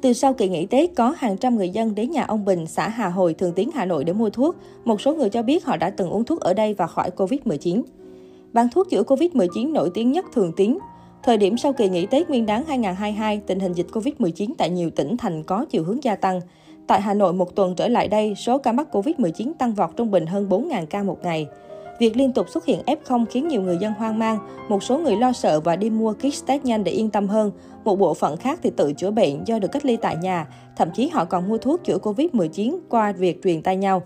Từ sau kỳ nghỉ Tết, có hàng trăm người dân đến nhà ông Bình, xã Hà Hồi, Thường Tiến, Hà Nội để mua thuốc. Một số người cho biết họ đã từng uống thuốc ở đây và khỏi Covid-19. Bán thuốc chữa Covid-19 nổi tiếng nhất Thường Tiến. Thời điểm sau kỳ nghỉ Tết Nguyên đán 2022, tình hình dịch Covid-19 tại nhiều tỉnh thành có chiều hướng gia tăng. Tại Hà Nội một tuần trở lại đây, số ca mắc Covid-19 tăng vọt trung bình hơn 4.000 ca một ngày. Việc liên tục xuất hiện F0 khiến nhiều người dân hoang mang, một số người lo sợ và đi mua kit test nhanh để yên tâm hơn. Một bộ phận khác thì tự chữa bệnh do được cách ly tại nhà, thậm chí họ còn mua thuốc chữa Covid-19 qua việc truyền tay nhau.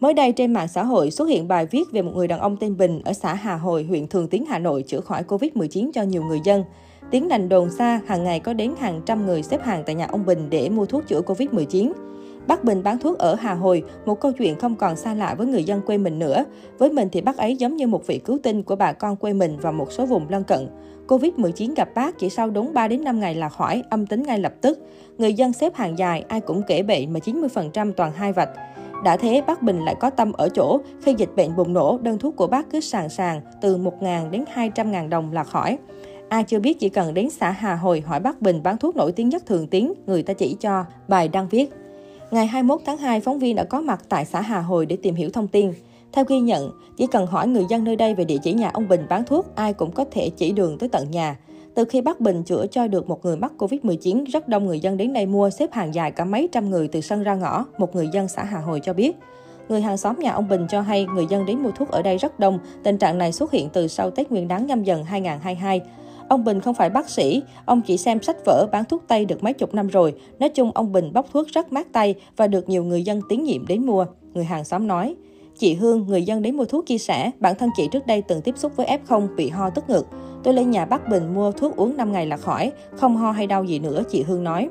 Mới đây trên mạng xã hội xuất hiện bài viết về một người đàn ông tên Bình ở xã Hà Hồi, huyện Thường Tín, Hà Nội chữa khỏi Covid-19 cho nhiều người dân. Tiếng đành đồn xa, hàng ngày có đến hàng trăm người xếp hàng tại nhà ông Bình để mua thuốc chữa Covid-19. Bác Bình bán thuốc ở Hà Hồi, một câu chuyện không còn xa lạ với người dân quê mình nữa. Với mình thì bác ấy giống như một vị cứu tinh của bà con quê mình và một số vùng lân cận. Covid-19 gặp bác chỉ sau đúng 3 đến 5 ngày là khỏi, âm tính ngay lập tức. Người dân xếp hàng dài, ai cũng kể bệnh mà 90% toàn hai vạch. Đã thế, bác Bình lại có tâm ở chỗ, khi dịch bệnh bùng nổ, đơn thuốc của bác cứ sàng sàng từ 1.000 đến 200.000 đồng là khỏi. Ai chưa biết chỉ cần đến xã Hà Hồi hỏi bác Bình bán thuốc nổi tiếng nhất thường tiếng, người ta chỉ cho. Bài đăng viết. Ngày 21 tháng 2, phóng viên đã có mặt tại xã Hà Hồi để tìm hiểu thông tin. Theo ghi nhận, chỉ cần hỏi người dân nơi đây về địa chỉ nhà ông Bình bán thuốc, ai cũng có thể chỉ đường tới tận nhà. Từ khi bác Bình chữa cho được một người mắc Covid-19, rất đông người dân đến đây mua xếp hàng dài cả mấy trăm người từ sân ra ngõ, một người dân xã Hà Hồi cho biết. Người hàng xóm nhà ông Bình cho hay người dân đến mua thuốc ở đây rất đông, tình trạng này xuất hiện từ sau Tết Nguyên đán nhâm dần 2022. Ông Bình không phải bác sĩ, ông chỉ xem sách vở bán thuốc Tây được mấy chục năm rồi. Nói chung ông Bình bóc thuốc rất mát tay và được nhiều người dân tín nhiệm đến mua. Người hàng xóm nói. Chị Hương, người dân đến mua thuốc chia sẻ, bản thân chị trước đây từng tiếp xúc với F0 bị ho tức ngực. Tôi lên nhà bác Bình mua thuốc uống 5 ngày là khỏi, không ho hay đau gì nữa, chị Hương nói.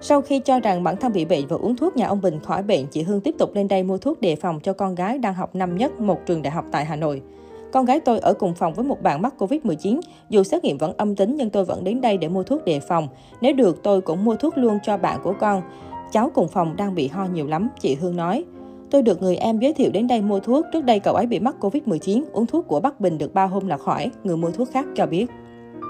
Sau khi cho rằng bản thân bị bệnh và uống thuốc nhà ông Bình khỏi bệnh, chị Hương tiếp tục lên đây mua thuốc đề phòng cho con gái đang học năm nhất một trường đại học tại Hà Nội. Con gái tôi ở cùng phòng với một bạn mắc Covid-19. Dù xét nghiệm vẫn âm tính nhưng tôi vẫn đến đây để mua thuốc đề phòng. Nếu được tôi cũng mua thuốc luôn cho bạn của con. Cháu cùng phòng đang bị ho nhiều lắm, chị Hương nói. Tôi được người em giới thiệu đến đây mua thuốc. Trước đây cậu ấy bị mắc Covid-19, uống thuốc của Bắc Bình được 3 hôm là khỏi. Người mua thuốc khác cho biết.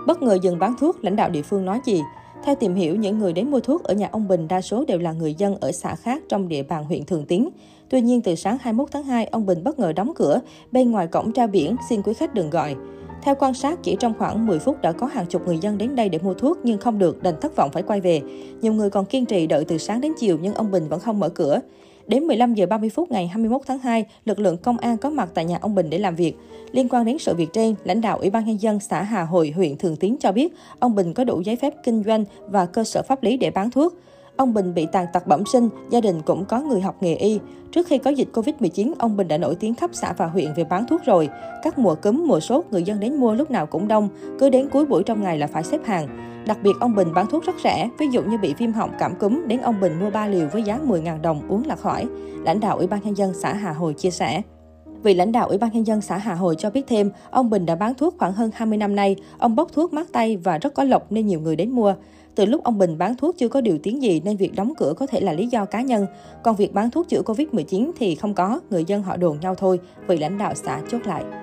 Bất ngờ dừng bán thuốc, lãnh đạo địa phương nói gì? Theo tìm hiểu, những người đến mua thuốc ở nhà ông Bình đa số đều là người dân ở xã khác trong địa bàn huyện Thường Tín. Tuy nhiên, từ sáng 21 tháng 2, ông Bình bất ngờ đóng cửa, bên ngoài cổng trao biển, xin quý khách đừng gọi. Theo quan sát, chỉ trong khoảng 10 phút đã có hàng chục người dân đến đây để mua thuốc nhưng không được, đành thất vọng phải quay về. Nhiều người còn kiên trì đợi từ sáng đến chiều nhưng ông Bình vẫn không mở cửa. Đến 15 giờ 30 phút ngày 21 tháng 2, lực lượng công an có mặt tại nhà ông Bình để làm việc. Liên quan đến sự việc trên, lãnh đạo Ủy ban nhân dân xã Hà Hội, huyện Thường Tín cho biết, ông Bình có đủ giấy phép kinh doanh và cơ sở pháp lý để bán thuốc. Ông Bình bị tàn tật bẩm sinh, gia đình cũng có người học nghề y. Trước khi có dịch Covid-19, ông Bình đã nổi tiếng khắp xã và huyện về bán thuốc rồi. Các mùa cúm, mùa sốt, người dân đến mua lúc nào cũng đông, cứ đến cuối buổi trong ngày là phải xếp hàng. Đặc biệt, ông Bình bán thuốc rất rẻ, ví dụ như bị viêm họng cảm cúm, đến ông Bình mua 3 liều với giá 10.000 đồng uống là khỏi. Lãnh đạo Ủy ban nhân dân xã Hà Hồi chia sẻ. Vị lãnh đạo Ủy ban nhân dân xã Hà Hồi cho biết thêm, ông Bình đã bán thuốc khoảng hơn 20 năm nay, ông bốc thuốc mát tay và rất có lộc nên nhiều người đến mua. Từ lúc ông Bình bán thuốc chưa có điều tiếng gì nên việc đóng cửa có thể là lý do cá nhân. Còn việc bán thuốc chữa Covid-19 thì không có, người dân họ đồn nhau thôi, vị lãnh đạo xã chốt lại.